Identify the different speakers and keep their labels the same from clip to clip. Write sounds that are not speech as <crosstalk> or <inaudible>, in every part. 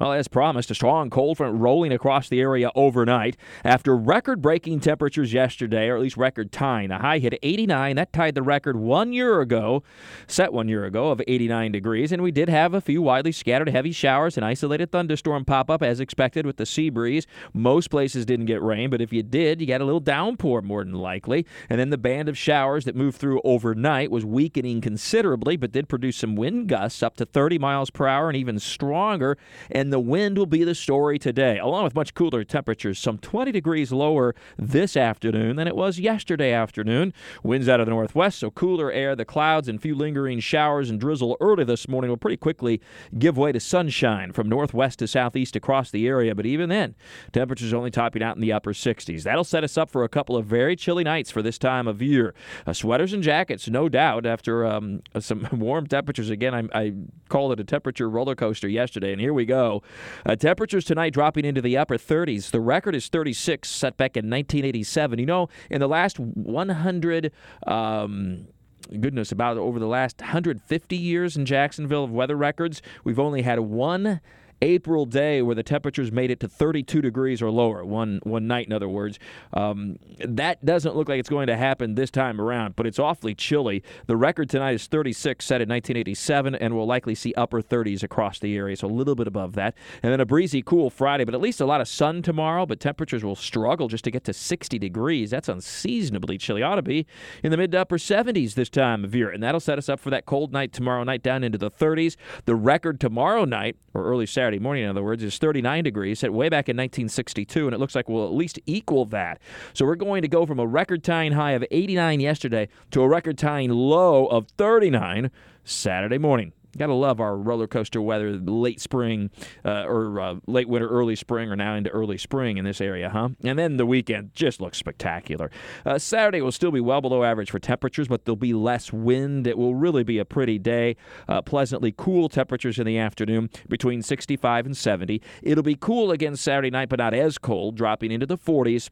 Speaker 1: Well, as promised, a strong cold front rolling across the area overnight after record breaking temperatures yesterday, or at least record tying. The high hit 89. That tied the record one year ago, set one year ago, of 89 degrees. And we did have a few widely scattered heavy showers and isolated thunderstorm pop up as expected with the sea breeze. Most places didn't get rain, but if you did, you got a little downpour more than likely. And then the band of showers that moved through overnight was weakening considerably, but did produce some wind gusts up to 30 miles per hour and even stronger. And the wind will be the story today, along with much cooler temperatures, some 20 degrees lower this afternoon than it was yesterday afternoon. Winds out of the northwest, so cooler air. The clouds and few lingering showers and drizzle early this morning will pretty quickly give way to sunshine from northwest to southeast across the area. But even then, temperatures only topping out in the upper 60s. That'll set us up for a couple of very chilly nights for this time of year. Uh, sweaters and jackets, no doubt, after um, <laughs> some warm temperatures. Again, I, I called it a temperature roller coaster yesterday, and here we go. Uh, temperatures tonight dropping into the upper 30s. The record is 36, set back in 1987. You know, in the last 100. Um, goodness, about over the last 150 years in Jacksonville of weather records, we've only had one April day where the temperatures made it to 32 degrees or lower, one one night, in other words. Um, that doesn't look like it's going to happen this time around, but it's awfully chilly. The record tonight is 36, set in 1987, and we'll likely see upper 30s across the area, so a little bit above that. And then a breezy, cool Friday, but at least a lot of sun tomorrow, but temperatures will struggle just to get to 60 degrees. That's unseasonably chilly. Ought to be in the mid to upper 70s this time of year, and that'll set us up for that cold night tomorrow night down into the 30s. The record tomorrow night, or early Saturday, Saturday morning, in other words, is 39 degrees, set way back in 1962, and it looks like we'll at least equal that. So we're going to go from a record tying high of 89 yesterday to a record tying low of 39 Saturday morning. Gotta love our roller coaster weather, late spring uh, or uh, late winter, early spring, or now into early spring in this area, huh? And then the weekend just looks spectacular. Uh, Saturday will still be well below average for temperatures, but there'll be less wind. It will really be a pretty day. Uh, pleasantly cool temperatures in the afternoon between 65 and 70. It'll be cool again Saturday night, but not as cold, dropping into the 40s.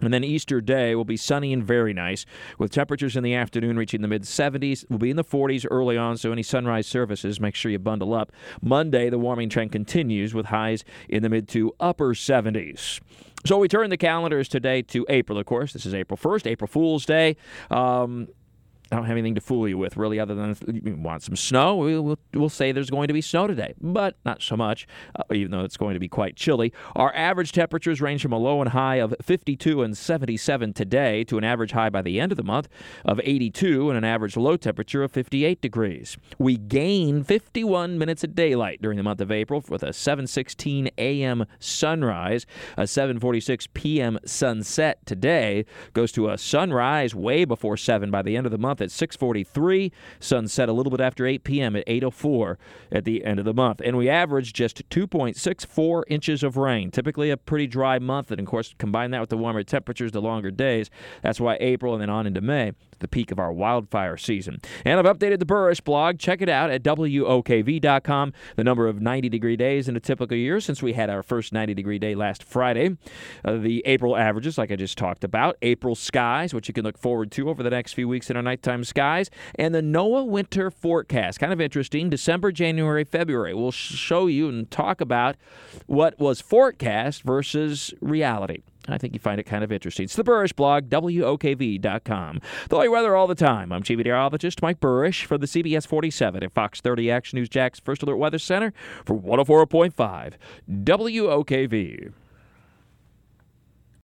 Speaker 1: And then Easter Day will be sunny and very nice, with temperatures in the afternoon reaching the mid 70s. We'll be in the 40s early on, so any sunrise services, make sure you bundle up. Monday, the warming trend continues with highs in the mid to upper 70s. So we turn the calendars today to April, of course. This is April 1st, April Fool's Day. Um, I don't have anything to fool you with, really, other than you want some snow. We'll, we'll, say there's going to be snow today, but not so much, uh, even though it's going to be quite chilly. Our average temperatures range from a low and high of 52 and 77 today to an average high by the end of the month of 82 and an average low temperature of 58 degrees. We gain 51 minutes of daylight during the month of April with a 7:16 a.m. sunrise, a 7:46 p.m. sunset today goes to a sunrise way before 7 by the end of the month at 6:43. Sunset a little bit after 8 p.m. at 8:04 at the end of the month, and we averaged just 2.64 inches of rain. Typically a pretty dry month, and of course combine that with the warmer temperatures, the longer days. That's why April and then on into May the peak of our wildfire season. And I've updated the Buresh blog. Check it out at WOKV.com. The number of 90 degree days in a typical year since we had our first 90 degree day last Friday. Uh, the April averages, like I just talked about. April skies, which you can look forward to over the next few weeks in our nighttime skies, and the NOAA winter forecast. Kind of interesting. December, January, February. We'll show you and talk about what was forecast versus reality. I think you find it kind of interesting. It's the Buresh blog, WOKV.com. The light weather all the time. I'm Chief Meteorologist Mike Buresh for the CBS 47 at Fox 30 Action News Jax First Alert Weather Center for 104.5 WOKV.